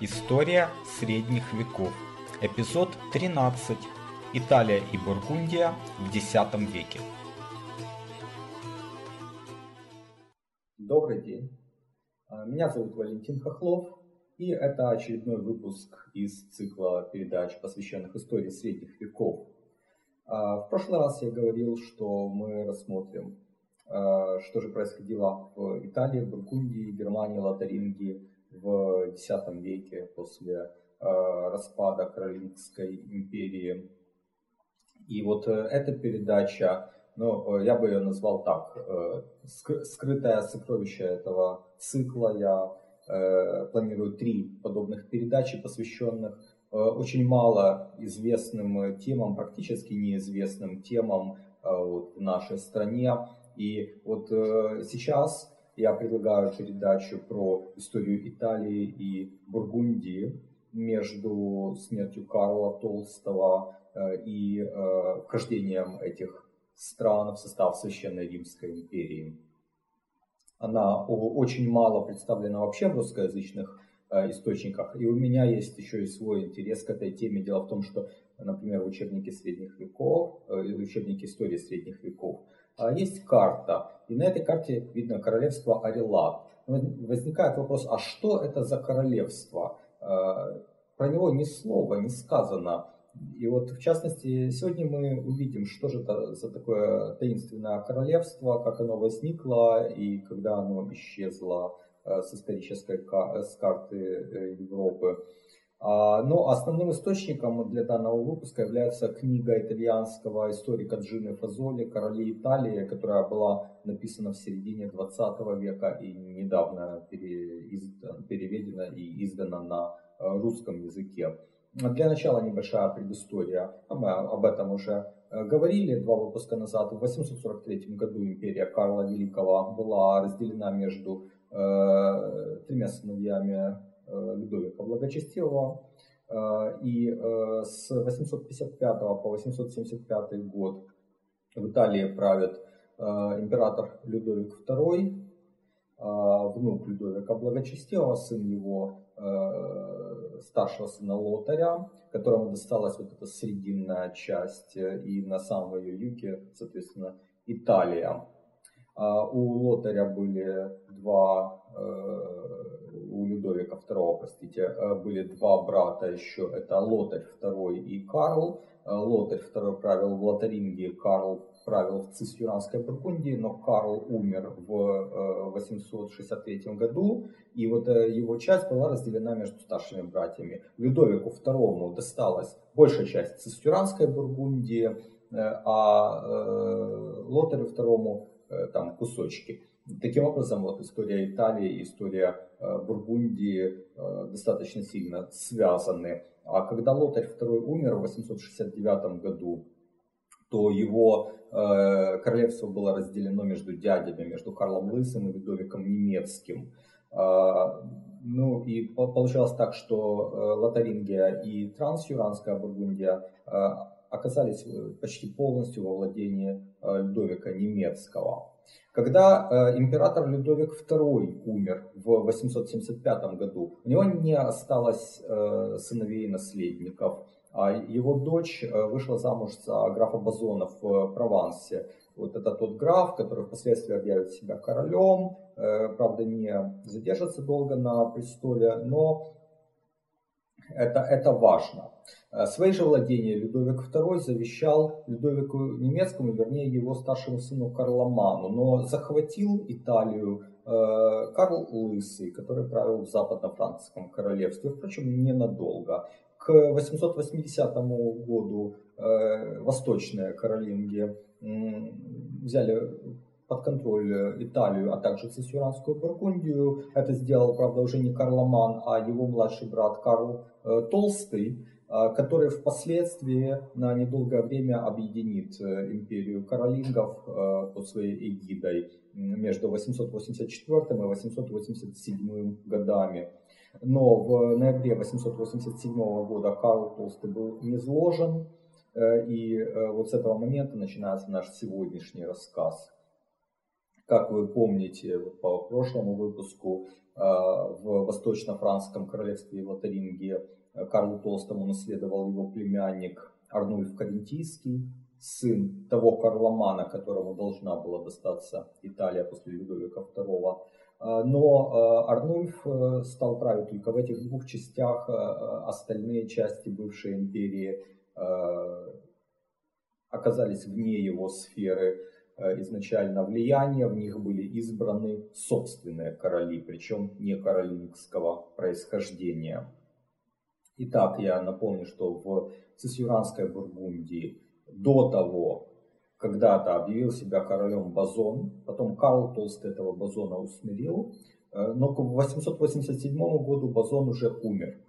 История средних веков. Эпизод 13. Италия и Бургундия в X веке. Добрый день. А, меня зовут Валентин Хохлов, и это очередной выпуск из цикла передач, посвященных истории средних веков. А, в прошлый раз я говорил, что мы рассмотрим, а, что же происходило в Италии, Бургундии, Германии, Лотарингии в X веке после э, распада Каролингской империи. И вот э, эта передача, ну, э, я бы ее назвал так, скрытое сокровище этого цикла. Я планирую три подобных передачи, посвященных очень мало известным темам, практически неизвестным темам в нашей стране. И вот сейчас я предлагаю передачу про историю Италии и Бургундии между смертью Карла Толстого э, и э, вхождением этих стран в состав Священной Римской империи. Она очень мало представлена вообще в русскоязычных э, источниках. И у меня есть еще и свой интерес к этой теме. Дело в том, что, например, в учебнике средних веков, в учебнике истории средних веков есть карта, и на этой карте видно королевство Арелат. Возникает вопрос, а что это за королевство? А, про него ни слова не сказано. И вот, в частности, сегодня мы увидим, что же это за такое таинственное королевство, как оно возникло и когда оно исчезло а, с исторической с карты э, Европы. А, но основным источником для данного выпуска является книга итальянского историка Джино Фазоли «Короли Италии», которая была написана в середине 20 века и недавно переведена и издана на э, русском языке. Для начала небольшая предыстория. Мы об этом уже э, говорили два выпуска назад. В 843 году империя Карла Великого была разделена между э, тремя сыновьями Людовика Благочестивого. Э, и э, с 855 по 875 год в Италии правит император Людовик II, внук Людовика Благочестивого, сын его старшего сына Лотаря, которому досталась вот эта срединная часть и на самом ее юге, соответственно, Италия. У Лотаря были два у Людовика II, простите, э, были два брата еще, это Лотарь II и Карл. Э, Лотарь II правил в Лотарингии, Карл правил в Цисюранской Бургундии, но Карл умер в 863 э, году, и вот его часть была разделена между старшими братьями. Людовику II досталась большая часть Цисюранской Бургундии, а Лотарю II там кусочки. Таким образом, вот история Италии и история э, Бургундии э, достаточно сильно связаны. А когда Лотарь II умер в 869 году, то его э, королевство было разделено между дядями, между Карлом Лысым и Людовиком Немецким. Э, ну и получалось так, что э, Лотарингия и Трансюранская Бургундия э, оказались почти полностью во владении Людовика Немецкого. Когда э, император Людовик II умер в 875 году, у него не осталось э, сыновей и наследников, а его дочь э, вышла замуж за графа Базона в Провансе. Вот это тот граф, который впоследствии объявит себя королем, э, правда не задержится долго на престоле, но это, это важно. Э, свои же владения Людовик II завещал Людовику Немецкому, вернее его старшему сыну Карломану, но захватил Италию э, Карл Лысый, который правил в Западно-Франкском королевстве, впрочем, ненадолго. К 880 году э, восточные каролинги взяли под контроль Италию, а также Цесюранскую Бургундию. Это сделал, правда, уже не Карломан, а его младший брат Карл Толстый. А, который впоследствии на недолгое время объединит э, империю каролингов э, под своей эгидой между 884 и 887 годами. Но в ноябре 887 года Карл Толстый был низложен, э, и вот с этого момента начинается наш сегодняшний рассказ. Как вы помните по прошлому выпуску, в Восточно-Франском королевстве Лотарингии Карлу Толстому наследовал его племянник Арнульф Карентийский, сын того Карломана, которому должна была достаться Италия после Людовика II. А, но а, Арнульф э, стал править только в этих двух частях, а, остальные части бывшей империи оказались вне его сферы изначально влияния, в них были избраны собственные короли, причем не каролингского происхождения. Итак, я напомню, что в Цесюранской Бургундии до того когда-то объявил себя королем Базон, потом Карл Толстый этого Базона усмирил, э, но к 887 году Базон уже умер.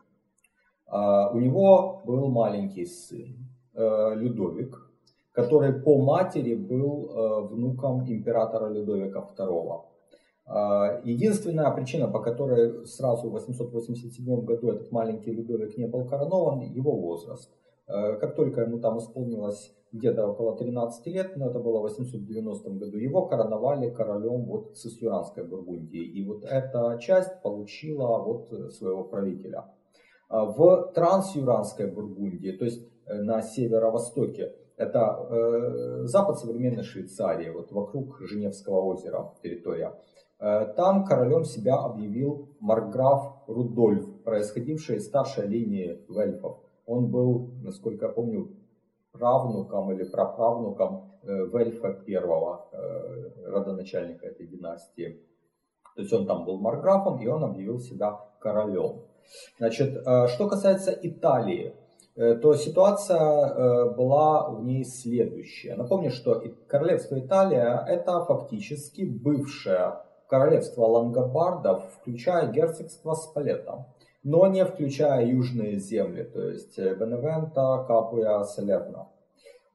А, у него был маленький сын, э, Людовик, который по матери был э, внуком императора Людовика II. А, единственная причина, по которой сразу в 887 году этот маленький Людовик не был коронован, его возраст. Как только ему там исполнилось где-то около 13 лет, но это было в 890 году, его короновали королем вот Цисюранской Бургундии. И вот эта часть получила вот своего правителя. В Трансюранской Бургундии, то есть э, на северо-востоке, это э, запад современной Швейцарии, вот вокруг Женевского озера территория. Э, там королем себя объявил марграф Рудольф, происходивший из старшей линии вельфов. Он был, насколько я помню, правнуком или праправнуком э, Вельфа первого, э, родоначальника этой династии. То есть он там был марграфом, и он объявил себя королем. Значит, э, что касается Италии, то ситуация была в ней следующая. Напомню, что королевство Италия это фактически бывшее королевство лангобардов, включая герцогство Спалетто но не включая южные земли, то есть э, Беневента, Капуя, Салерна.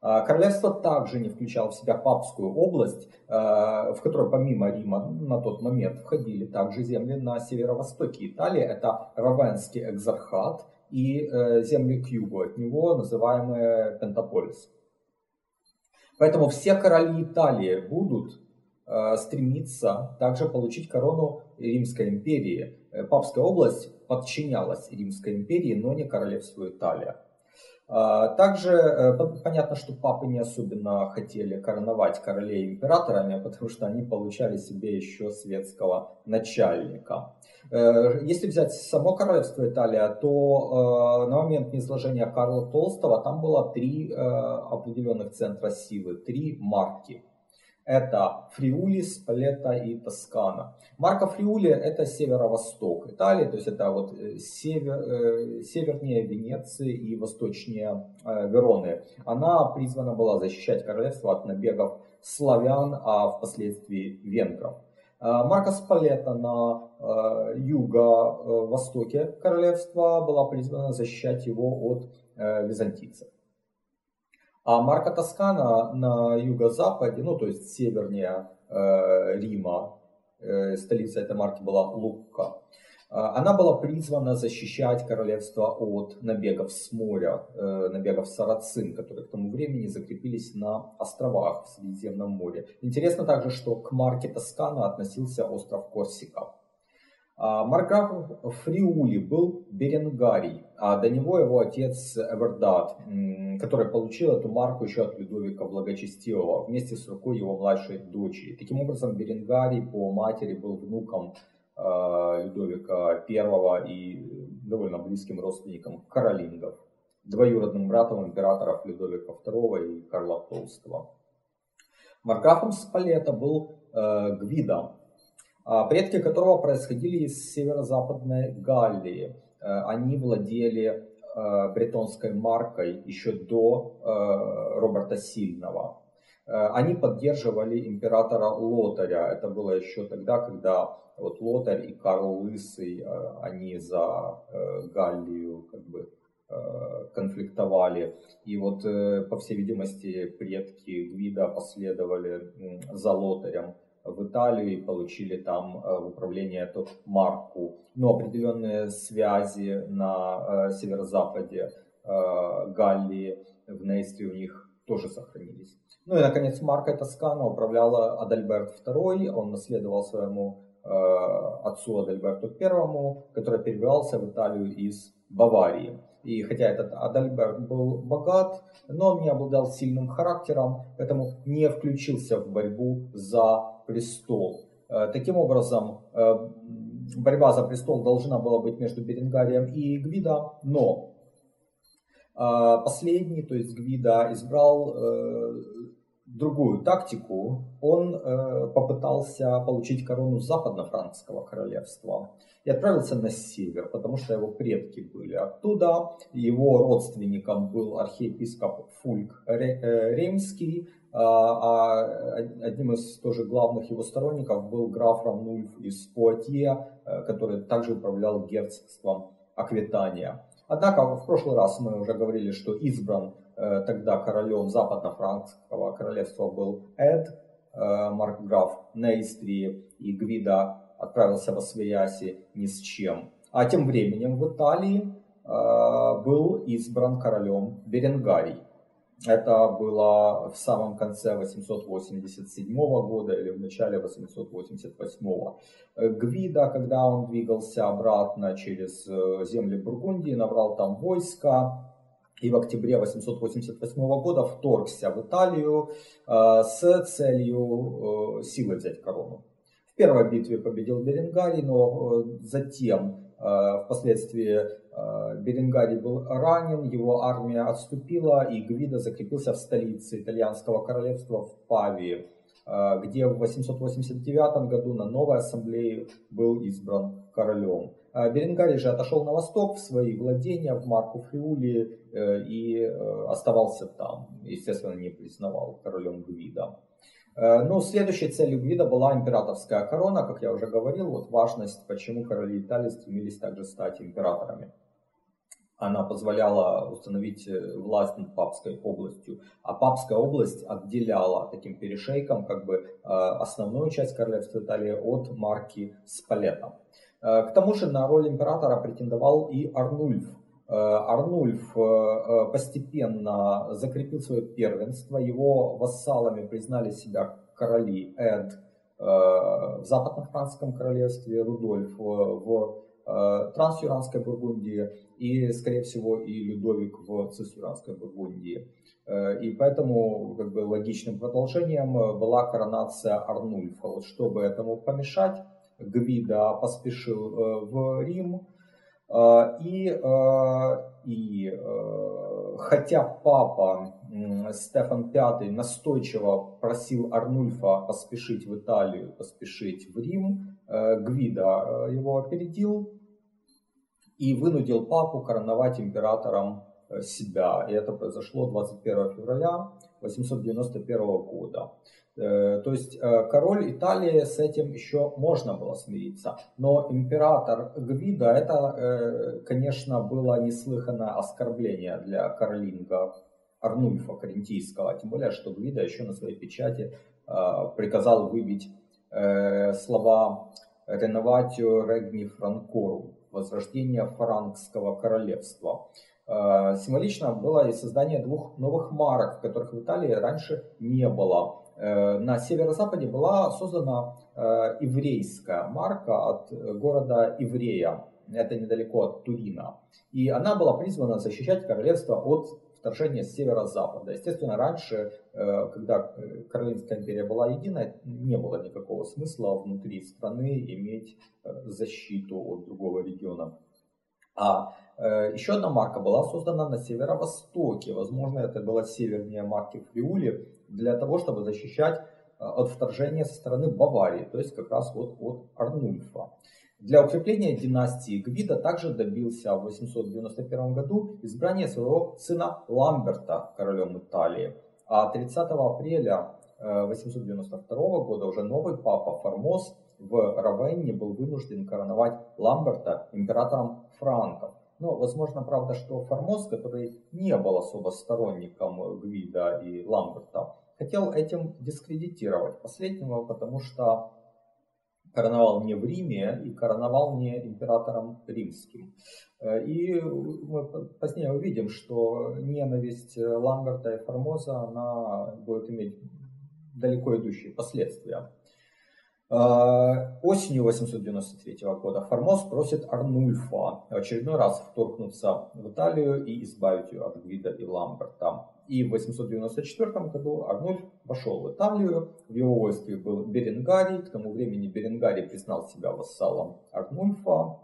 А, королевство также не включало в себя папскую область, э, в которой помимо Рима на тот момент входили также земли на северо-востоке Италии. Это Равенский экзархат и э, земли к югу от него, называемые Пентаполис. Поэтому все короли Италии будут стремиться также получить корону Римской империи. Папская область подчинялась Римской империи, но не королевству Италия. А, также э, понятно, что папы не особенно хотели короновать королей императорами, потому что они получали себе еще светского начальника. Э, если взять само королевство Италия, то э, на момент низложения Карла Толстого там было три определенных центра силы, три марки – это Фриули, Спалетта и Тоскана. Марка Фриули это северо-восток Италии, то есть это вот э, север, э, севернее Венеции и восточнее э, Вероны. Она призвана была защищать королевство от набегов славян, а впоследствии венгров. Марка Спалетта на юго-востоке королевства была призвана защищать его от византийцев. А Марка Тоскана на юго-западе, ну то есть севернее э, Рима, э, столица этой марки была Лукка, э, она была призвана защищать королевство от набегов с моря, э, набегов сарацин, которые к тому времени закрепились на островах в Средиземном море. Интересно также, что к марке Тоскана относился остров Корсика. А, Марграф Фриули был Беренгарий, а до него его отец Эвердат, который получил эту марку еще от Людовика Благочестивого вместе с рукой его младшей дочери. Таким образом, Беренгарий по матери был внуком а, Людовика I и довольно близким родственником Каролингов, двоюродным братом императоров Людовика II и Карла Толстого. Марграфом Спалета был э, Гвида, предки которого происходили из северо-западной Галлии. Э, они владели э, бретонской маркой еще до э, Роберта Сильного. Они поддерживали императора Лотаря. Это было еще тогда, когда вот Лотарь и Карл Лысый, они за Галлию как бы конфликтовали. И вот, по всей видимости, предки Гвида последовали за Лотарем в Италию и получили там э, в управление эту марку. Но определенные связи на э, северо-западе э, Галлии, в Нейстре у них тоже сохранились. Ну и, наконец, Марка Тоскана управляла Адальберт II, он наследовал своему э, отцу Адальберту I, который перебирался в Италию из Баварии. И хотя этот Адальберт был богат, но он не обладал сильным характером, поэтому не включился в борьбу за престол. Э, таким образом, э, борьба за престол должна была быть между Беренгарием и Гвида, но э, последний, то есть Гвида, избрал другую тактику, он э, попытался получить корону западно-франкского королевства и отправился на север, потому что его предки были оттуда. Его родственником был архиепископ Фульк Реймский, а, а одним из тоже главных его сторонников был граф Рамнульф из Пуатье, э, который также управлял герцогством Аквитания. Однако в прошлый раз мы уже говорили, что избран Э, тогда королем западно-франкского королевства был Эд, э, маркграф Нейстри, и Гвида отправился во Свояси ни с чем. А тем временем в Италии э, был избран королем Беренгарий. Это было в самом конце 887 года или в начале 888. Гвида, когда он двигался обратно через земли Бургундии, набрал там войска, и в октябре 888 года вторгся в Италию э, с целью э, силой взять корону. В первой битве победил Беренгарий, но э, затем впоследствии Беренгарий был ранен, его армия отступила, и Гвида закрепился в столице итальянского королевства в Павии, где в 889 году на новой ассамблее был избран королем. А Беренгарий же отошел на восток в свои владения, в Марку Фриули, э, и э, оставался там. Естественно, не признавал королем Гвида. Э, ну, следующей целью Гвида была императорская корона, как я уже говорил, вот важность, почему короли Италии стремились также стать императорами. Она позволяла установить власть над папской областью, а папская область отделяла таким перешейком как бы основную часть королевства Италии от марки Спалета. Э, к тому же на роль императора претендовал и Арнульф. Э, Арнульф э, постепенно закрепил свое первенство, его вассалами признали себя короли Эд в западно-французском королевстве, Рудольф в трансюранской Бургундии и, скорее всего, и Людовик в цисюранской Бургундии. И поэтому как бы, логичным продолжением была коронация Арнульфа. Вот чтобы этому помешать, Гвида поспешил э, в Рим. Э, и, э, и хотя папа Стефан V настойчиво просил Арнульфа поспешить в Италию, поспешить в Рим, Гвида его опередил и вынудил папу короновать императором себя. И это произошло 21 февраля 891 года. Э, то есть э, король Италии с этим еще можно было смириться. Но император Гвида это, э, конечно, было неслыханное оскорбление для Каролинга Арнульфа Карентийского. Тем более, что Гвида еще на своей печати приказал выбить слова «Реноватио Регни Франкору» возрождение франкского королевства. Символично было и создание двух новых марок, которых в Италии раньше не было. Э, на северо-западе была создана э, еврейская марка от города Иврея. Это недалеко от Турина. И она была призвана защищать королевство от вторжения с северо-запада. Естественно, раньше, э, когда Каролинская империя была единой, не было никакого смысла внутри страны иметь защиту от другого региона. А еще одна марка была создана на северо-востоке. Возможно, это была севернее марки Фриули, для того, чтобы защищать э, от вторжения со стороны Баварии, то есть как раз вот от Арнульфа. Для укрепления династии Гвида также добился в 891 году избрания своего сына Ламберта королем Италии. А 30 апреля 892 э, года уже новый папа Формоз в Равенне был вынужден короновать Ламберта императором франков. Но, возможно, правда, что Формоз, который не был особо сторонником Гвида и Ламберта, хотел этим дискредитировать последнего, потому что короновал не в Риме и короновал не императором римским. Э, и мы позднее увидим, что ненависть Ламберта и Формоза, она будет иметь далеко идущие последствия. Э, осенью 893 года Формоз просит Арнульфа в очередной раз вторгнуться в Италию и избавить ее от Гвида и Ламберта. И в 894 году Арнульф вошел в Италию, в его войске был Беренгарий, к тому времени Беренгарий признал себя вассалом Арнульфа,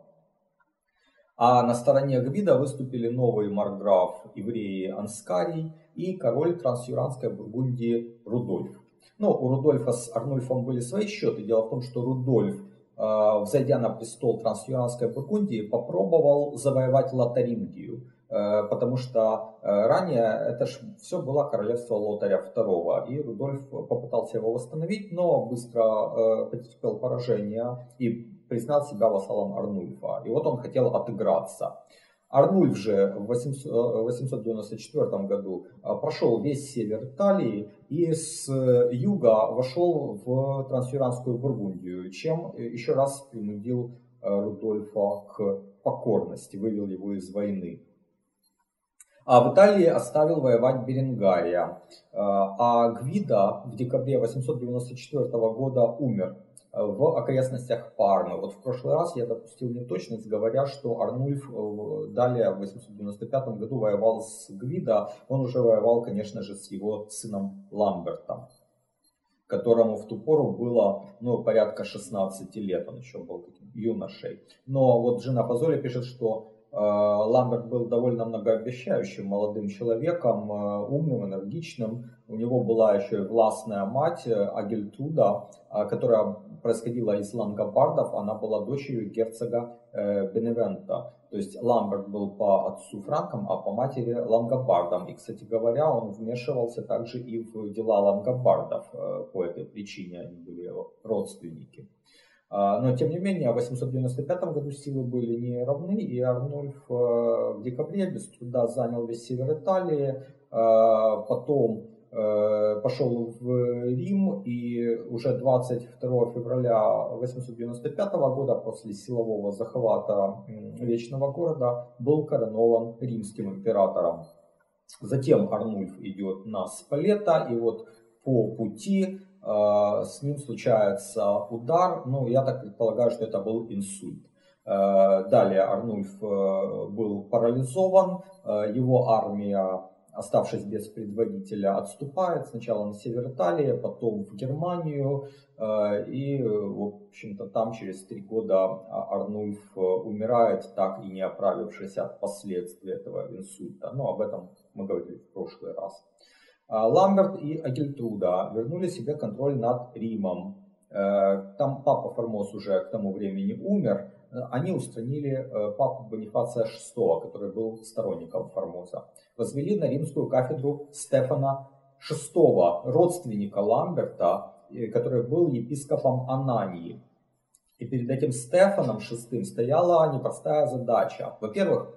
а на стороне Гвида выступили новый марграф евреи Анскарий и король трансюранской Бургундии Рудольф. Но у Рудольфа с Арнульфом были свои счеты. Дело в том, что Рудольф, э, взойдя на престол трансюранской Бургундии, попробовал завоевать Лотарингию. Э, потому что э, ранее это ж все было королевство Лотаря II, и Рудольф попытался его восстановить, но быстро потерпел поражение и признал себя вассалом Арнульфа. И вот он хотел отыграться. Арнульф же в 894 году прошел весь север Италии и с юга вошел в трансферанскую Бургундию, чем еще раз принудил Рудольфа к покорности, вывел его из войны. А в Италии оставил воевать Беренгария. А Гвида в декабре 894 года умер в окрестностях Пармы. Вот в прошлый раз я допустил неточность, говоря, что Арнульф э, далее в 895 году воевал с Гвида. Он уже воевал, конечно же, с его сыном Ламбертом которому в ту пору было ну, порядка 16 лет, он еще был таким юношей. Но вот жена Фазоли пишет, что Ламберт был довольно многообещающим молодым человеком, э, умным, энергичным. У него была еще и властная мать э, Агельтруда, которая происходила из лангобардов. Она была дочерью герцога Беневента. То есть Ламберт был по отцу франком, а по матери лангобардом. И, кстати говоря, он вмешивался также и в дела лангобардов по этой причине. Они были родственники. А, но, тем не менее, в 895 году силы были не равны, и Арнольф э, в декабре без труда занял весь север Италии, а, потом э, пошел в Рим, и уже 22 февраля 895 года, после силового захвата Вечного города, был коронован римским императором. Затем Арнульф идет на Спалета, и вот по пути с ним случается удар, ну, я так предполагаю, что это был инсульт. Э, далее Арнульф э, был парализован, его армия, оставшись без предводителя, отступает сначала на север Италии, потом в Германию, и, в общем-то, там через три года Арнульф умирает, так и не оправившись от последствий этого инсульта. Но об этом мы говорили в прошлый раз. А, Ламберт и Агильтруда вернули себе контроль над Римом. Э, там папа Формоз уже к тому времени умер. Они устранили э, папу Бонифация VI, который был сторонником Формоза. Возвели на римскую кафедру Стефана VI, родственника Ламберта, э, который был епископом Анании. И перед этим Стефаном VI стояла непростая задача. Во-первых,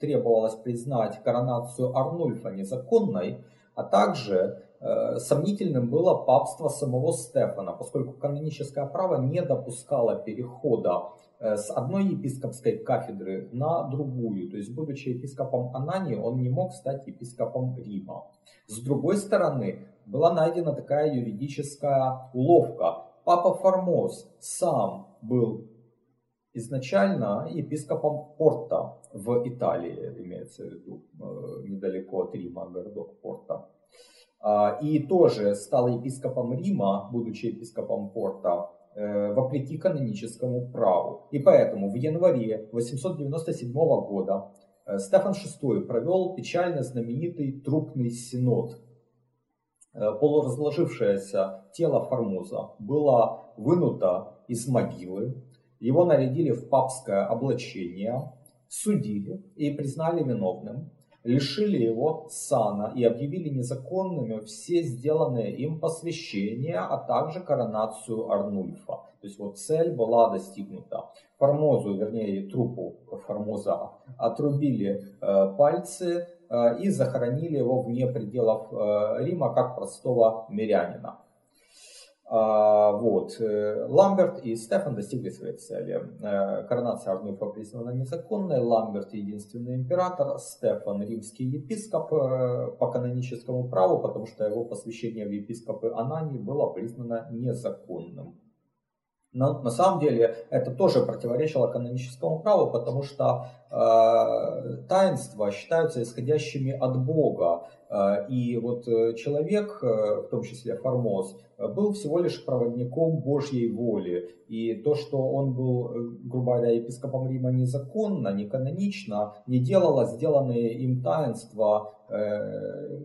требовалось признать коронацию Арнульфа незаконной, а также э, сомнительным было папство самого Стефана, поскольку каноническое право не допускало перехода э, с одной епископской кафедры на другую. То есть, будучи епископом Анании, он не мог стать епископом Рима. С другой стороны, была найдена такая юридическая уловка. Папа Формоз сам был изначально епископом Порта в Италии, имеется в виду, э, недалеко от Рима, городок Порта. А, и тоже стал епископом Рима, будучи епископом Порта, э, вопреки каноническому праву. И поэтому в январе 897 года э, Стефан VI провел печально знаменитый трупный синод. Полуразложившееся тело Формоза было вынуто из могилы, его нарядили в папское облачение, судили и признали виновным, лишили его сана и объявили незаконными все сделанные им посвящения, а также коронацию Арнульфа. То есть вот цель была достигнута. Формозу, вернее трупу Формоза, отрубили э, пальцы э, и захоронили его вне пределов э, Рима как простого мирянина. А, вот. Э, Ламберт и Стефан достигли своей цели. Э, коронация Арнульфа признана незаконной. Ламберт единственный император. Стефан римский епископ э, по каноническому праву, потому что его посвящение в епископы Анании было признано незаконным. Но на самом деле это тоже противоречило каноническому праву, потому что э, таинства считаются исходящими от Бога. Э, и вот э, человек, э, в том числе Формоз, был всего лишь проводником Божьей воли. И то, что он был, грубо говоря, епископом Рима незаконно, не канонично, не делало сделанные им таинства э,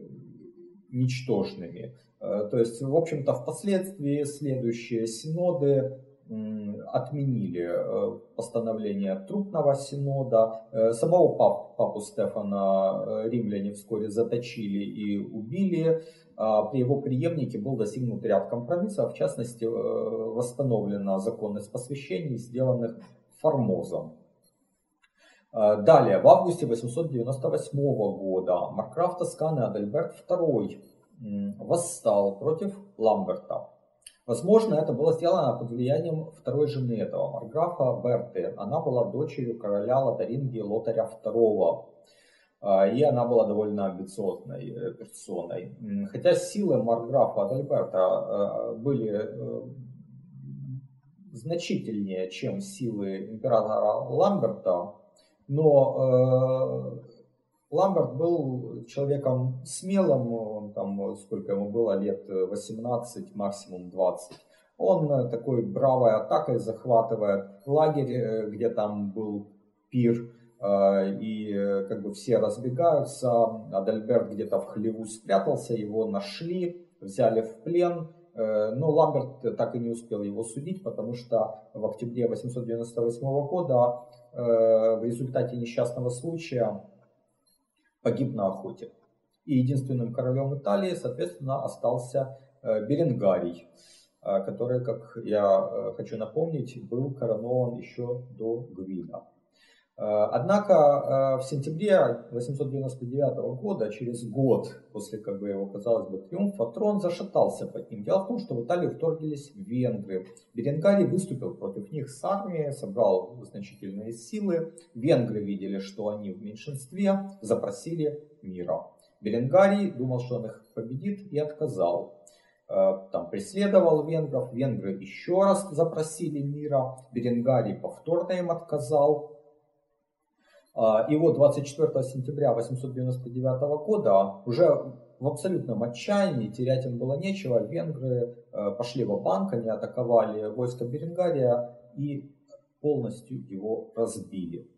ничтожными. То есть, в общем-то, впоследствии следующие синоды отменили э, постановление Трупного синода. Э, самого пап, папу Стефана э, римляне вскоре заточили и убили. А при его преемнике был достигнут ряд компромиссов, в частности восстановлена законность посвящений, сделанных Формозом. Далее, в августе 898 года Маркраф Тоскан и Адальберт II восстал против Ламберта. Возможно, это было сделано под влиянием второй жены этого марграфа Берты. Она была дочерью короля Лотарингии Лотаря II. А, и она была довольно амбициозной э, персоной. Хотя силы марграфа Адальберта э, были э, значительнее, чем силы императора Ламберта, но Ламберт был человеком смелым, он там, сколько ему было, лет 18, максимум 20. Он э, такой бравой атакой захватывает лагерь, э, где там был пир, э, и как бы все разбегаются. Адальберт где-то в хлеву спрятался, его нашли, взяли в плен. Но Ламберт так и не успел его судить, потому что в октябре 898 года в результате несчастного случая погиб на охоте. И единственным королем Италии, соответственно, остался э, Беренгарий, э, который, как я э, хочу напомнить, был коронован еще до Гвида. Э, однако э, в сентябре 899 года, через год после, как бы его казалось бы, триумфа, трон зашатался под ним. Дело в том, что в Италию вторглись венгры. Беренгарий выступил против них с армией, собрал значительные силы. Венгры видели, что они в меньшинстве, запросили мира. Беренгарий думал, что он их победит и отказал э, там преследовал венгров, венгры еще раз запросили мира, Беренгарий повторно им отказал, и вот 24 сентября 899 года уже в абсолютном отчаянии, терять им было нечего, венгры э, пошли в банк они атаковали войско Беренгария и полностью его разбили.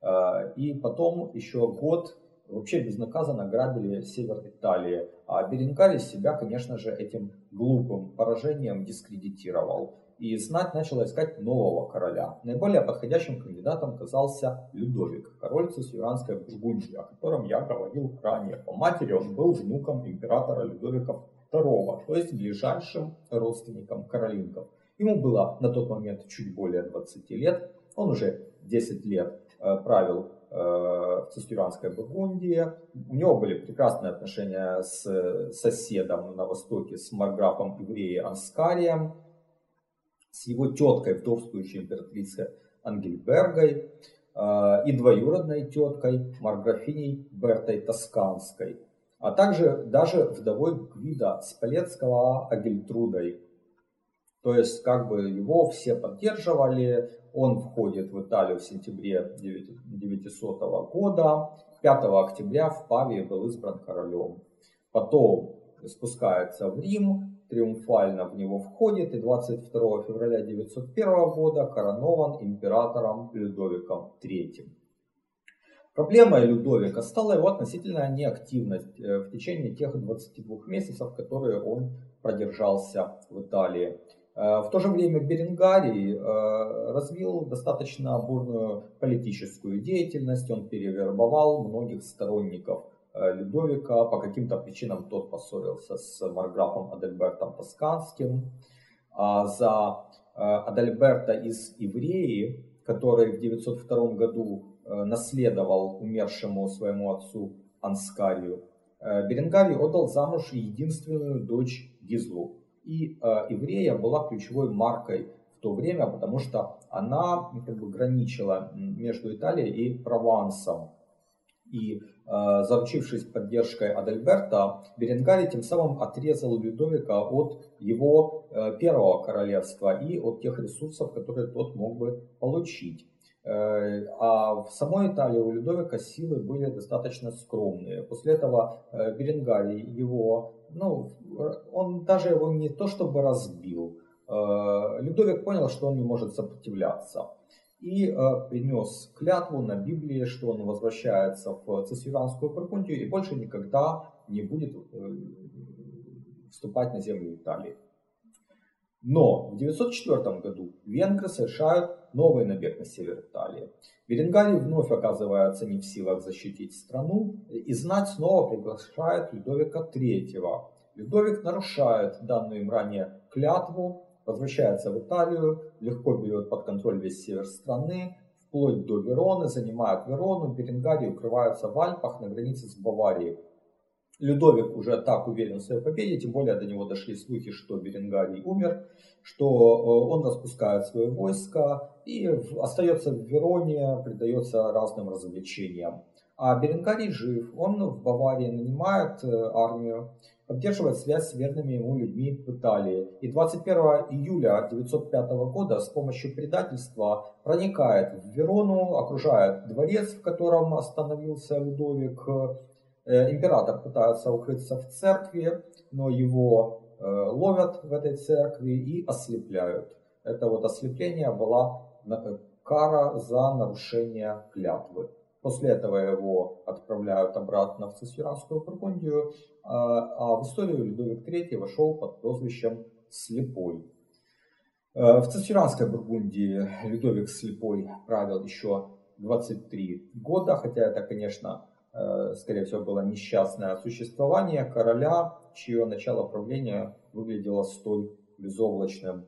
А, и потом еще год вообще безнаказанно грабили север Италии. А Беренгарий себя, конечно же, этим глупым поражением дискредитировал и знать начала искать нового короля. Наиболее подходящим кандидатом казался Людовик, король Цесюранской Бургундии, о котором я говорил ранее. По матери он был внуком императора Людовика II, то есть ближайшим родственником Каролингов. Ему было на тот момент чуть более 20 лет, он уже 10 лет э, правил э, в Цесюранской Бургундии. У него были прекрасные отношения с соседом на востоке, с марграфом еврея Анскарием с его теткой, вдовствующей императрицей Ангельбергой, а, и двоюродной теткой Марграфиней Бертой Тосканской, а также даже вдовой Гвида Спалецкого Агельтрудой. То есть как бы его все поддерживали, он входит в Италию в сентябре 900 года, 5 октября в Павии был избран королем. Потом спускается в Рим, триумфально в него входит и 22 февраля 901 года коронован императором Людовиком III. Проблемой Людовика стала его относительная неактивность э, в течение тех 22 месяцев, которые он продержался в Италии. Э, в то же время Беренгарий э, развил достаточно бурную политическую деятельность, он перевербовал многих сторонников Людовика. По каким-то причинам тот поссорился с марграфом Адальбертом Тосканским. А за э, Адальберта из Ивреи, который в 902 году э, наследовал умершему своему отцу Анскарию, Беренгарий отдал замуж единственную дочь Гизлу. И э, Иврея была ключевой маркой в то время, потому что она как бы граничила между Италией и Провансом. И э, заручившись поддержкой Адальберта, Беренгарий тем самым отрезал Людовика от его э, первого королевства и от тех ресурсов, которые тот мог бы получить. Э, а в самой Италии у Людовика силы были достаточно скромные. После этого Беренгарий его, ну, он даже его не то чтобы разбил. Людовик понял, что он не может сопротивляться. И принес клятву на Библии, что он возвращается в Цесюранскую Бургундию и больше никогда не будет вступать на землю Италии. Но в 904 году венгры совершают новый набег на север Италии. Беренгарий вновь оказывается не в силах защитить страну, и знать снова приглашает Людовика III. Людовик нарушает данную им ранее клятву, возвращается в Италию, легко берет под контроль весь север страны, вплоть до Вероны, занимает Верону, Беренгарий укрывается в Альпах на границе с Баварией. Людовик уже так уверен в своей победе, тем более до него дошли слухи, что Беренгарий умер, что э, он распускает свое войско и остается в Вероне, предается разным развлечениям. А Беренгарий жив, он в Баварии нанимает э, армию, поддерживает связь с верными ему людьми в Италии. И 21 июля 905 года с помощью предательства проникает в Верону, окружает дворец, в котором остановился Людовик, Э, император пытается укрыться в церкви, но его э, ловят в этой церкви и ослепляют. Это вот ослепление была э, кара за нарушение клятвы. После этого его отправляют обратно в Цесюранскую Бургундию, а в историю Людовик III вошел под прозвищем Слепой. В Цесюранской Бургундии Людовик Слепой правил еще 23 года, хотя это, конечно, Э, скорее всего, было несчастное существование короля, чье начало правления выглядело столь безоблачным.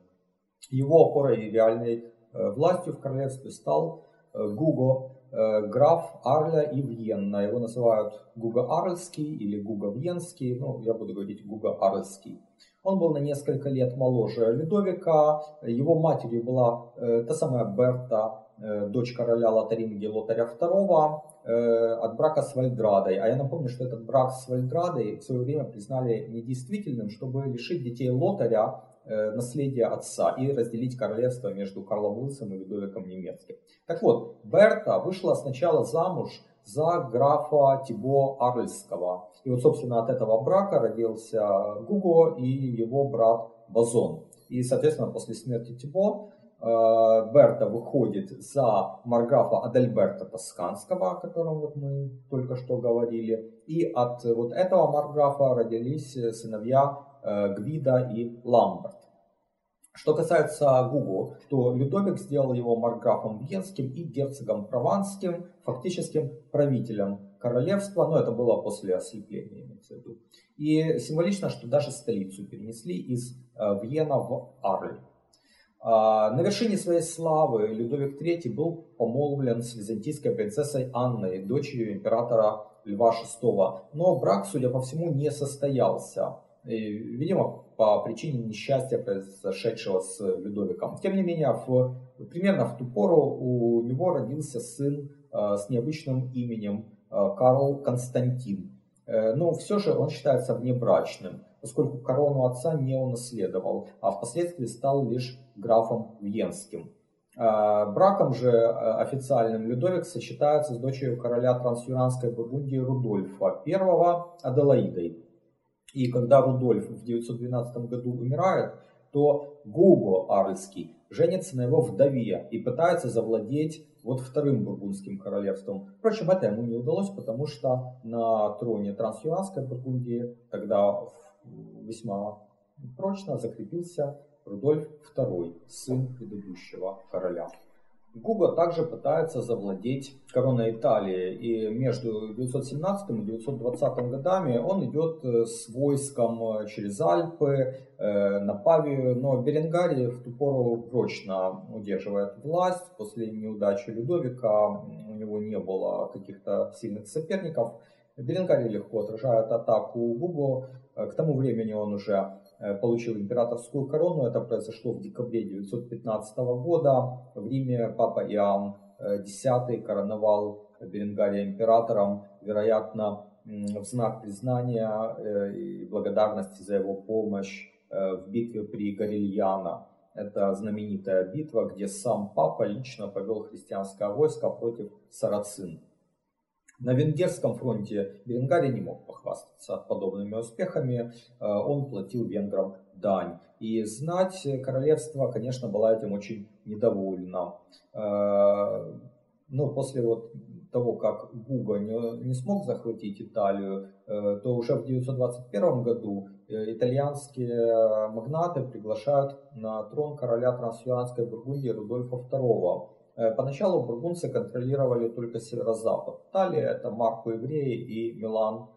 Его опорой и реальной э, властью в королевстве стал э, Гуго, граф Арля и Вьенна. Его называют Гуго Арльский или Гуго Вьенский, ну, я буду говорить Гуго Арльский. Он был на несколько лет моложе Людовика, его матерью была та самая Берта, дочь короля Лотарингии Лотаря II, Э, от брака с Вальдрадой. А я напомню, что этот брак с Вальдрадой в свое время признали недействительным, чтобы лишить детей Лотаря э, наследия отца и разделить королевство между Карлом Лысым и Людовиком Немецким. Так вот, Берта вышла сначала замуж за графа Тибо Арльского. И вот, собственно, от этого брака родился Гуго и его брат Базон. И, соответственно, после смерти Тибо Э, Берта выходит за марграфа Адальберта Тосканского, о котором вот мы только что говорили. И от вот этого марграфа родились сыновья Гвида и Ламберт. Что касается Гуго, то Людовик сделал его марграфом Венским и герцогом Прованским, фактическим правителем королевства, но это было после ослепления, имеется в виду. И символично, что даже столицу перенесли из э, Вьена в Арль. А, на вершине своей славы Людовик III был помолвлен с византийской принцессой Анной, дочерью императора Льва VI. Но брак, судя по всему, не состоялся. И, видимо, по причине несчастья, произошедшего с Людовиком. Тем не менее, в, примерно в ту пору у него родился сын э, с необычным именем э, Карл Константин. Э, но все же он считается внебрачным поскольку корону отца не унаследовал, а впоследствии стал лишь графом Венским. А, браком же а, официальным Людовик сочетается с дочерью короля Трансюранской Бургундии Рудольфа I Аделаидой. И когда Рудольф в 912 году умирает, то Гуго Арльский женится на его вдове и пытается завладеть вот вторым бургундским королевством. Впрочем, это ему не удалось, потому что на троне Трансюранской Бургундии тогда весьма прочно закрепился Рудольф II, сын предыдущего короля. Гуго также пытается завладеть короной Италии, и между 917 и 920 годами он идет э, с войском э, через Альпы э, на Павию, но Беренгарий в ту пору прочно удерживает власть. После неудачи Людовика у него не было каких-то сильных соперников. Беренгарий легко отражает атаку Гуго, К тому времени он уже получил императорскую корону. Это произошло в декабре 915 года. В Риме папа Иоанн X короновал Беренгария императором, вероятно, в знак признания и благодарности за его помощь в битве при Горильяно. Это знаменитая битва, где сам папа лично повел христианское войско против сарацин. На венгерском фронте Беренгарий не мог похвастаться подобными успехами. Э, он платил венграм дань. И знать королевства, конечно, была этим очень недовольна. Э, но после вот того, как Гуга не, не смог захватить Италию, э, то уже в 921 году итальянские магнаты приглашают на трон короля трансюанской Бургундии Рудольфа II. Э, поначалу бургунцы контролировали только северо-запад. Италия это Марко Евреи и Милан.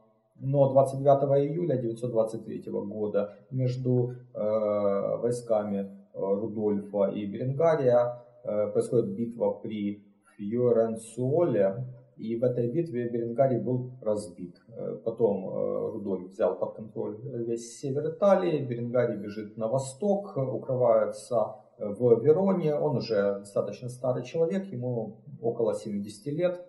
Но 29 июля 923 года между э, войсками э, Рудольфа и Беренгария э, происходит битва при Фьоренсуоле. И в этой битве Беренгарий был разбит. Э, потом Рудольф взял под контроль весь север Италии. Беренгарий бежит на восток, укрывается в Вероне. Он уже достаточно старый человек, ему около 70 лет.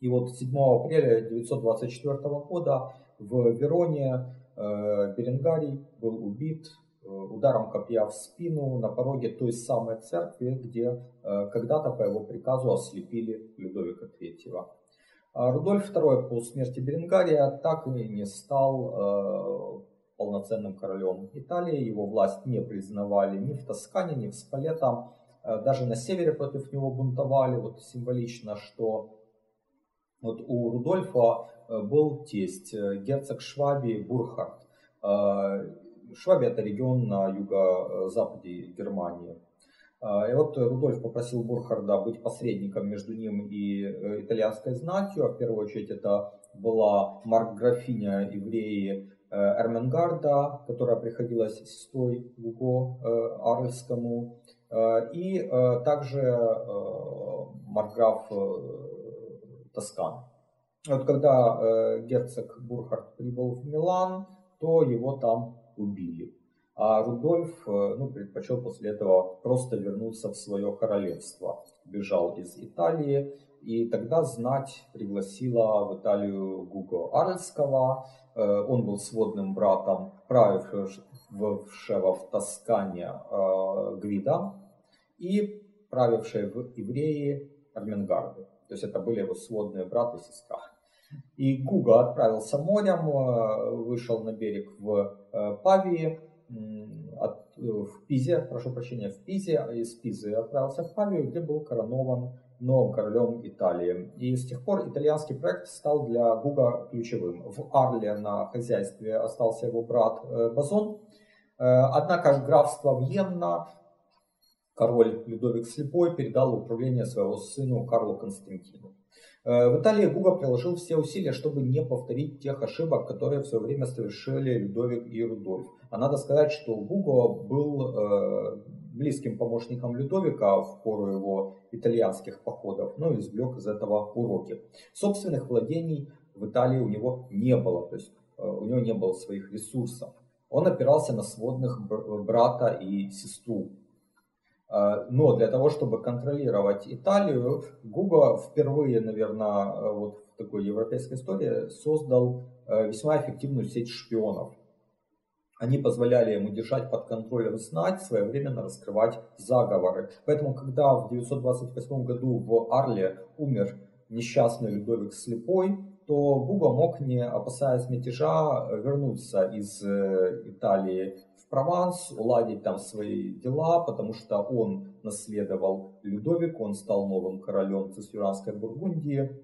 И вот 7 апреля 1924 года в Вероне э, Беренгарий был убит э, ударом копья в спину на пороге той самой церкви, где э, когда-то по его приказу ослепили Людовика III. А Рудольф II по смерти Беренгария так и не стал полноценным королем Италии. Его власть не признавали ни в Тоскане, ни в Спалета. Э, даже на севере против него бунтовали. Вот символично, что вот у Рудольфа э, был тесть, э, герцог Швабии Бурхард. Швабия это регион на юго-западе Германии. И вот Рудольф попросил Бурхарда быть посредником между ним и итальянской знатью. А в первую очередь это была марк-графиня евреи Э, Эрменгарда, которая приходилась сестрой Гуго э, Арльскому, э, и также марграф Тоскан. Вот когда герцог Бурхард прибыл в Милан, то его там убили. А Рудольф ну, предпочел после этого просто вернуться в свое королевство. Бежал из Италии, и тогда знать пригласила в Италию Гуго Арльского, Э, он был сводным братом правившего в Тоскане э, Гвида и правившей в Евреи Арменгарды. То есть это были его сводные брат и сестра. И Гуга отправился морем, э, вышел на берег в Павии, в Пизе, прошу прощения, в Пизе, из Пизы отправился в Павию, где был коронован новым королем Италии. И с тех пор итальянский проект стал для Гуга ключевым. В Арле на хозяйстве остался его брат э, Базон. Э, однако графство Вьенна король Людовик Слепой передал управление своего сыну Карлу Константину. Э, в Италии Гуга приложил все усилия, чтобы не повторить тех ошибок, которые в свое время совершили Людовик и Рудольф. А надо сказать, что Гуго был близким помощником Людовика в пору его итальянских походов, но извлек из этого уроки. Собственных владений в Италии у него не было, то есть э, у него не было своих ресурсов. Он опирался на сводных брата и сестру. Э, но для того, чтобы контролировать Италию, Гуго впервые, наверное, э, вот в такой европейской истории создал весьма эффективную сеть шпионов. Они позволяли ему держать под контролем знать, своевременно раскрывать заговоры. Поэтому, когда в 928 году в Арле умер несчастный Людовик Слепой, то Буга мог, не опасаясь мятежа, вернуться из э, Италии в Прованс, уладить там свои дела, потому что он наследовал Людовик, он стал новым королем Цисюранской Бургундии.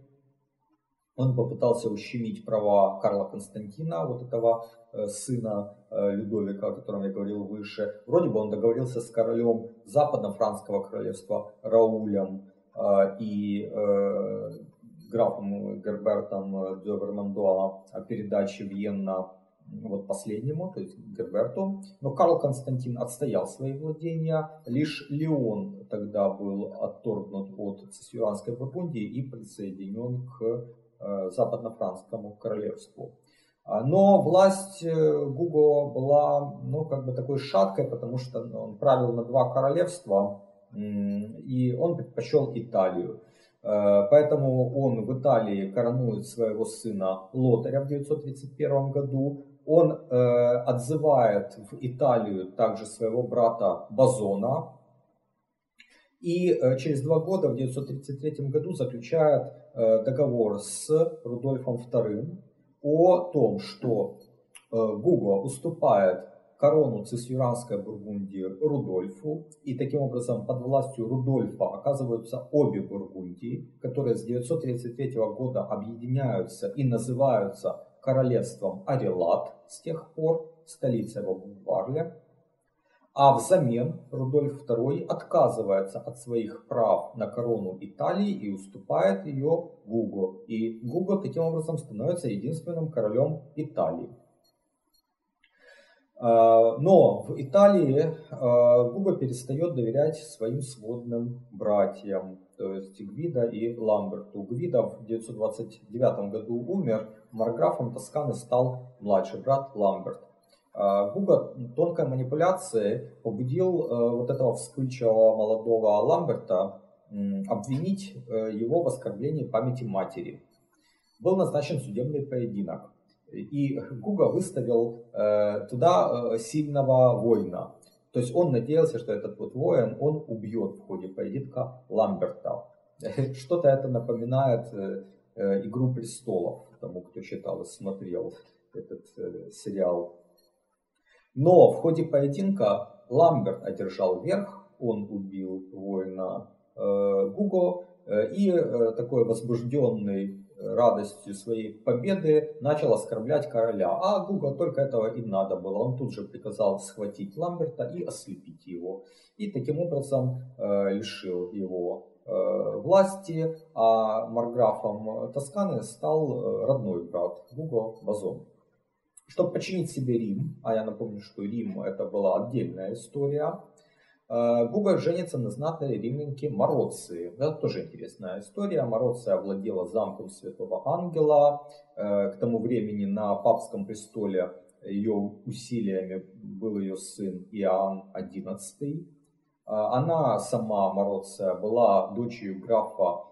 Он попытался ущемить права Карла Константина, вот этого сына э, Людовика, о котором я говорил выше. Вроде бы он договорился с королем западно-франского королевства Раулем э, и графом Гербертом де Вермандуа о передаче Вьенна вот последнему, то есть Герберту. Но Карл Константин отстоял свои владения. Лишь Леон тогда был отторгнут от Цесюанской Бургундии и присоединен к Э, западно-франскому королевству. А, но власть Гуго была, ну, как бы такой шаткой, потому что он правил на два королевства, и он предпочел Италию. Поэтому он в Италии коронует своего сына Лотаря в 931 году. Он отзывает в Италию также своего брата Базона, и э, через два года, в 1933 году, заключает э, договор с Рудольфом II о том, что э, Гуго уступает корону цисюранской Бургундии Рудольфу, и таким образом под властью Рудольфа оказываются обе Бургундии, которые с 933 года объединяются и называются королевством Арелат с тех пор, столица его в Варле, а взамен Рудольф II отказывается от своих прав на корону Италии и уступает ее Гуго. И Гуго таким образом становится единственным королем Италии. А, но в Италии а, Гуго перестает доверять своим сводным братьям, то есть Гвида и Ламберту. Гвида в 929 году умер, марграфом Тосканы стал младший брат Ламберт. А, Гуга тонкой манипуляцией побудил э, вот этого вспыльчивого молодого Ламберта обвинить э, его в оскорблении памяти матери. Был назначен судебный поединок. И Гуга выставил э, туда сильного воина. То есть он надеялся, что этот вот воин, он убьет в ходе поединка Ламберта. Что-то это напоминает «Игру престолов», тому, кто читал и смотрел этот сериал но в ходе поединка Ламберт одержал верх, он убил воина э, Гуго э, и э, такой возбужденный радостью своей победы начал оскорблять короля. А Гуго только этого и надо было. Он тут же приказал схватить Ламберта и ослепить его. И таким образом э, лишил его э, власти, а марграфом Тосканы стал э, родной брат Гуго Базон. Чтобы починить себе Рим, а я напомню, что Рим это была отдельная история, э, Гуга женится на знатной римлянке Мороции. Это тоже интересная история. Мороция овладела замком Святого Ангела. Э, к тому времени на папском престоле ее усилиями был ее сын Иоанн XI. Э, она сама, Мороция, была дочерью графа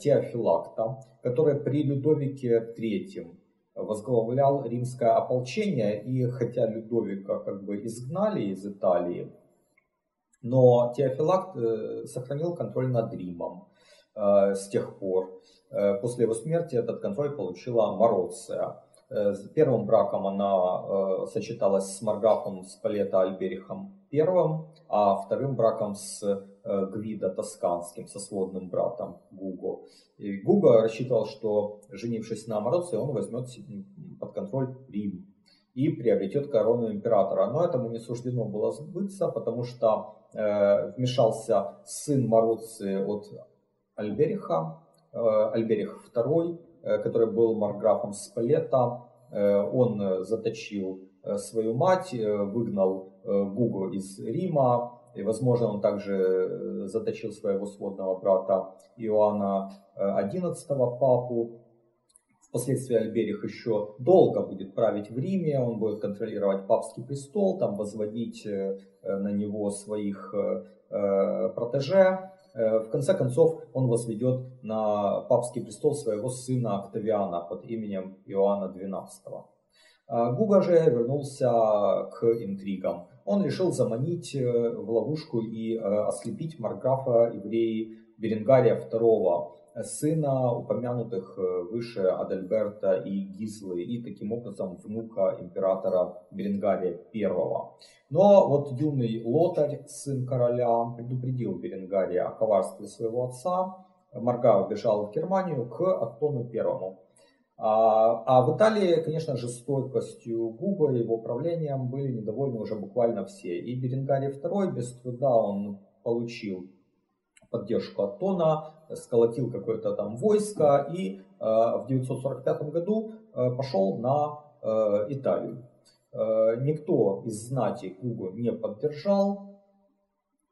Теофилакта, который при Людовике III возглавлял римское ополчение, и хотя Людовика как бы изгнали из Италии, но Теофилакт э, сохранил контроль над Римом э, с тех пор. Э, после его смерти этот контроль получила Мороция. С первым браком она сочеталась с Маргафом Спалета Альберихом I, а вторым браком с Гвида Тосканским, со сводным братом Гуго. И Гуго рассчитывал, что женившись на Мороце, он возьмет под контроль Рим и приобретет корону императора. Но этому не суждено было сбыться, потому что э, вмешался сын Мороции от Альбериха, э, Альберих II, э, который был марграфом Спалета. Э, он заточил э, свою мать, э, выгнал э, Гуго из Рима, и, возможно, он также э, заточил своего сводного брата Иоанна XI э, папу. Впоследствии Альберих еще долго будет править в Риме, он будет контролировать папский престол, там возводить э, на него своих протеже. В конце концов, он возведет на папский престол своего сына Октавиана под именем Иоанна XII. Гуга же вернулся к интригам он решил заманить э, в ловушку и э, ослепить марграфа евреи Беренгария II, сына упомянутых э, выше Адальберта и Гизлы, и таким образом внука императора Беренгария I. Но вот юный Лотарь, сын короля, предупредил Беренгария о коварстве своего отца. Марга убежал в Германию к Аттону I. А, а в Италии, конечно же, стойкостью Губа и его правлением были недовольны уже буквально все. И Беренгарий II без труда он получил поддержку от Тона, сколотил какое-то там войско и э, в 945 году э, пошел на э, Италию. Э, никто из знати Гугу не поддержал,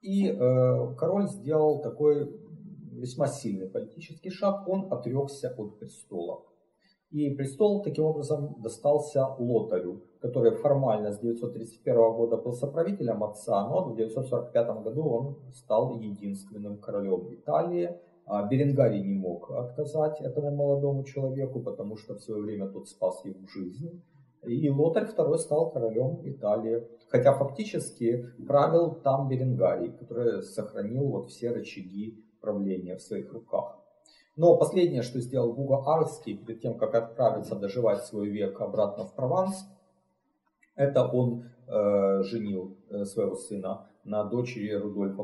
и э, король сделал такой весьма сильный политический шаг, он отрекся от престола. И престол таким образом достался Лотарю, который формально с 931 года был соправителем отца, но в 945 году он стал единственным королем Италии. А Беренгарий не мог отказать этому молодому человеку, потому что в свое время тот спас ему жизнь. И Лотарь II стал королем Италии. Хотя фактически правил там Беренгарий, который сохранил вот все рычаги правления в своих руках. Но последнее, что сделал Гуго Арский перед тем, как отправиться доживать свой век обратно в Прованс, это он э, женил э, своего сына на дочери Рудольфа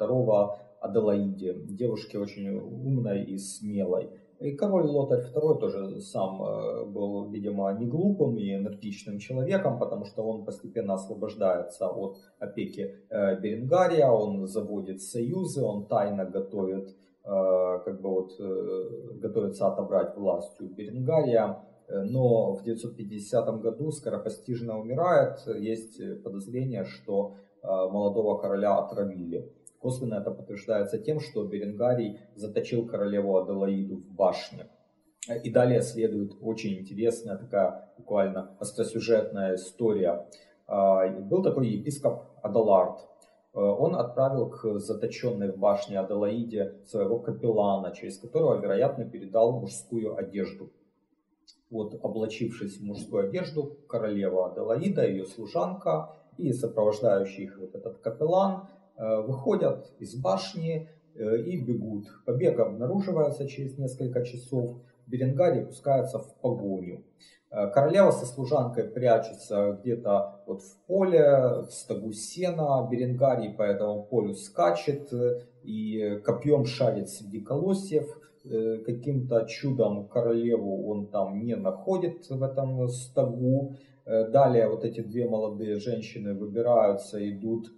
II Аделаиде, девушке очень умной и смелой. И король Лотарь II тоже сам э, был, видимо, не глупым и энергичным человеком, потому что он постепенно освобождается от опеки э, Беренгария, он заводит союзы, он тайно готовит, как бы вот, готовится отобрать власть у Беренгария, но в 950 году скоропостижно умирает. Есть подозрение, что молодого короля отравили. Косвенно это подтверждается тем, что Беренгарий заточил королеву Аделаиду в башне. И далее следует очень интересная такая буквально остросюжетная история. Был такой епископ Адалард. Он отправил к заточенной в башне Аделаиде своего капеллана, через которого, вероятно, передал мужскую одежду. Вот, облачившись в мужскую одежду, королева Аделаида, ее служанка и сопровождающий их вот этот капеллан Э, выходят из башни э, и бегут. Побег обнаруживается через несколько часов. Беренгарий пускается в погоню. Э, королева со служанкой прячется где-то вот в поле, в стогу сена. Беренгарий по этому полю скачет и копьем шарит среди колосьев. Каким-то чудом королеву он там не находит в этом стогу. Далее вот эти две молодые женщины выбираются, идут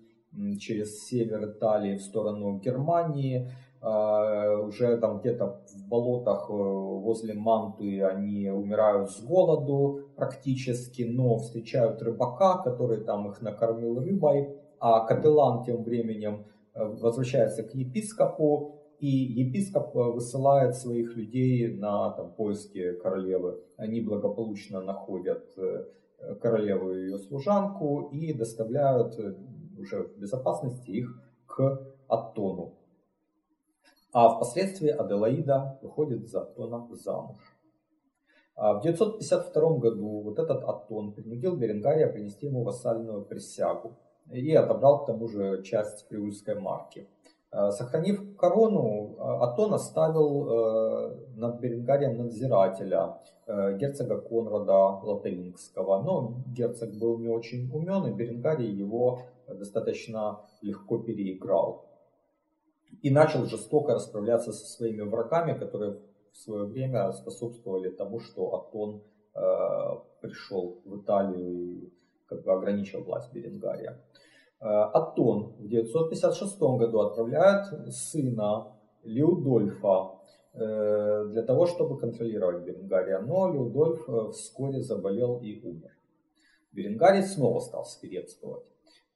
через север Италии в сторону Германии. А, уже там где-то в болотах э, возле Мантуи они умирают с голоду практически, но встречают рыбака, который там их накормил рыбой. А капеллан тем временем э, возвращается к епископу, и епископ э, высылает своих людей на там, поиски королевы. Они благополучно находят королеву и ее служанку и доставляют уже в безопасности их к Аттону. А впоследствии Аделаида выходит за Аттона замуж. А в 952 году вот этот Аттон принудил Беренгария принести ему вассальную присягу и отобрал к тому же часть Фриульской марки. А, сохранив корону, а, Атон оставил э, над Беренгарием надзирателя, э, герцога Конрада Лотарингского. Но герцог был не очень умен, и Беренгарий его достаточно легко переиграл. И начал жестоко расправляться со своими врагами, которые в свое время способствовали тому, что Атон э, пришел в Италию и как бы ограничил власть Беренгария. Э, Атон в 956 году отправляет сына Леудольфа э, для того, чтобы контролировать Беренгария, но Леудольф э, вскоре заболел и умер. Беренгарий снова стал свирепствовать.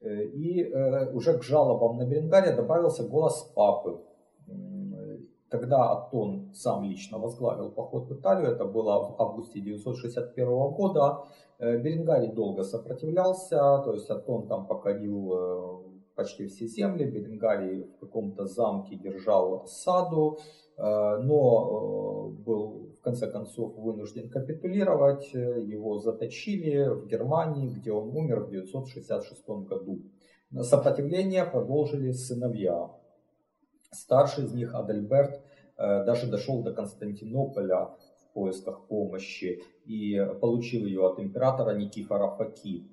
Э, и э, уже к жалобам на Беренгария добавился голос папы. Когда Атон сам лично возглавил поход в Италию, это было в августе 961 года, э, Беренгарий долго сопротивлялся, то есть Атон там покорил почти все земли, Беренгарий в каком-то замке держал осаду, но был в конце концов вынужден капитулировать, его заточили в Германии, где он умер в 966 году. Сопротивление продолжили сыновья. Старший из них, Адальберт, э, даже дошел до Константинополя в поисках помощи и получил ее от императора Никифора Факи.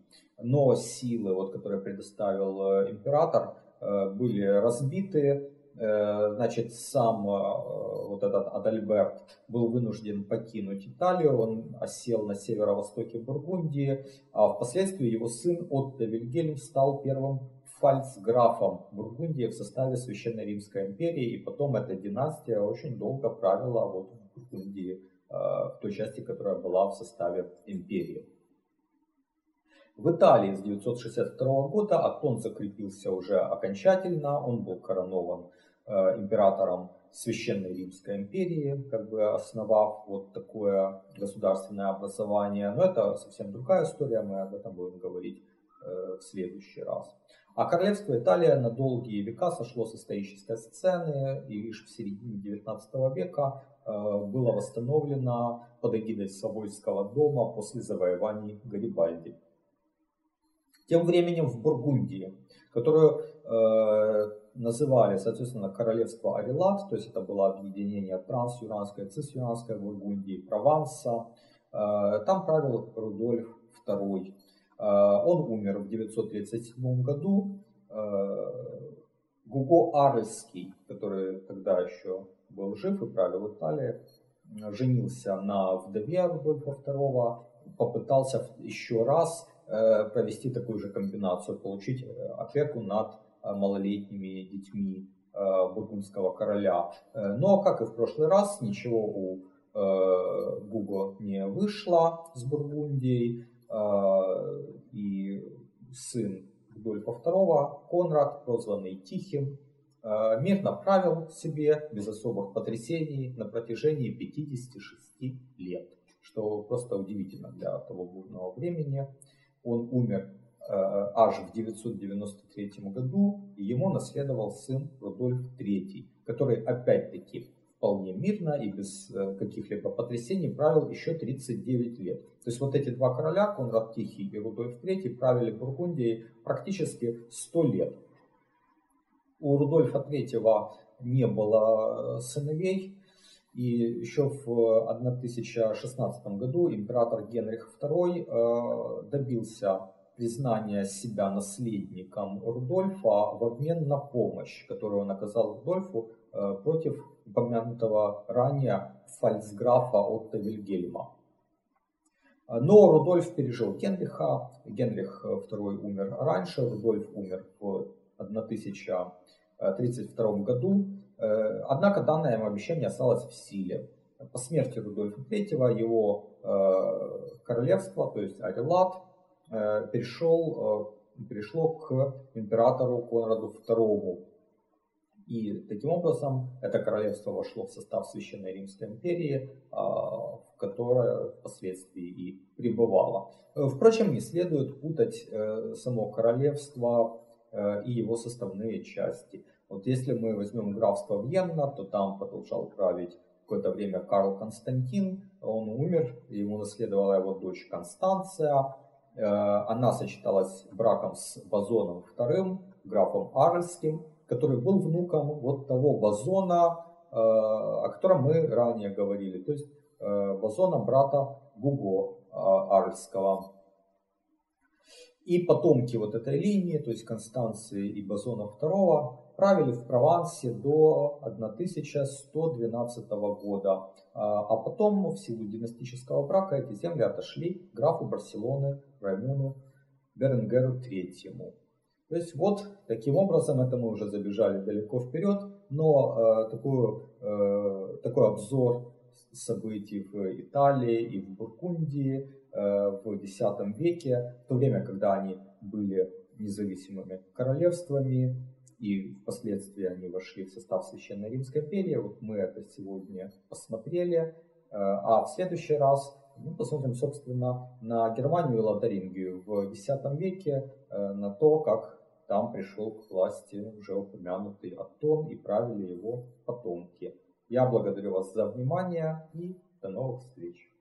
Но силы, вот, которые предоставил э, император, э, были разбиты, Э, значит, сам вот этот Адальберт был вынужден покинуть Италию, он осел на северо-востоке Бургундии, а впоследствии его сын Отто Вильгельм стал первым фальцграфом Бургундии в составе Священной Римской империи, и потом эта династия очень долго правила вот в Бургундии, в той части, которая была в составе империи. В Италии с 962 года Атон закрепился уже окончательно, он был коронован Э, императором Священной Римской империи, как бы основав вот такое государственное образование. Но это совсем другая история, мы об этом будем говорить э, в следующий раз. А королевство Италия на долгие века сошло с исторической сцены, и лишь в середине 19 века э, было восстановлено под эгидой Савойского дома после завоеваний Гарибальди. Тем временем в Бургундии, которую э, называли, соответственно, королевство Арилат, то есть это было объединение трансюранской, цисюранской Бургундии, Прованса, э, там правил Рудольф II. Э, он умер в 937 году. Э, Гуго Арльский, который тогда еще был жив и правил Италией, женился на вдове Рудольфа II, попытался еще раз провести такую же комбинацию, получить опеку над малолетними детьми бургундского короля. Но, как и в прошлый раз, ничего у Гуго не вышло с Бургундией. А, и сын Рудольфа II, Конрад, прозванный Тихим, а, мирно правил себе без особых потрясений на протяжении 56 лет, что просто удивительно для того бурного времени. Он умер а, аж в 993 году, и ему наследовал сын Рудольф III, который опять-таки вполне мирно и без э, каких-либо потрясений правил еще 39 лет. То есть вот эти два короля, Конрад Тихий и Рудольф III, правили Бургундией практически 100 лет. У Рудольфа III не было э, сыновей, и еще в 1016 году император Генрих II э, добился признания себя наследником Рудольфа в обмен на помощь, которую он оказал Рудольфу против упомянутого ранее фальцграфа Отто Вильгельма. Но Рудольф пережил Генриха, Генрих II умер раньше, Рудольф умер в 1032 году, однако данное ему обещание осталось в силе. По смерти Рудольфа III его э, королевство, то есть Арилат, э, перешел, э, перешло к императору Конраду II, и таким образом это королевство вошло в состав Священной Римской империи, в которой впоследствии и пребывало. Впрочем, не следует путать э, само королевство э, и его составные части. Вот если мы возьмем графство Вьенна, то там продолжал править какое-то время Карл Константин. Он умер, ему наследовала его дочь Констанция. Э, она сочеталась браком с Базоном II, графом Арльским который был внуком вот того бозона, э, о котором мы ранее говорили, то есть э, бозона брата Гуго Арльского. И потомки вот этой линии, то есть Констанции и Бозона II, правили в Провансе до 1112 года. А потом, в силу династического брака, эти земли отошли графу Барселоны Раймону Беренгеру III. То есть вот таким образом, это мы уже забежали далеко вперед, но э, такую, э, такой обзор событий в Италии и в Бургундии э, в X веке, в то время, когда они были независимыми королевствами, и впоследствии они вошли в состав Священной Римской империи. Вот мы это сегодня посмотрели. Э, а в следующий раз мы посмотрим, собственно, на Германию и Лотарингию в X веке, э, на то, как там пришел к власти уже упомянутый Атон и правили его потомки. Я благодарю вас за внимание и до новых встреч.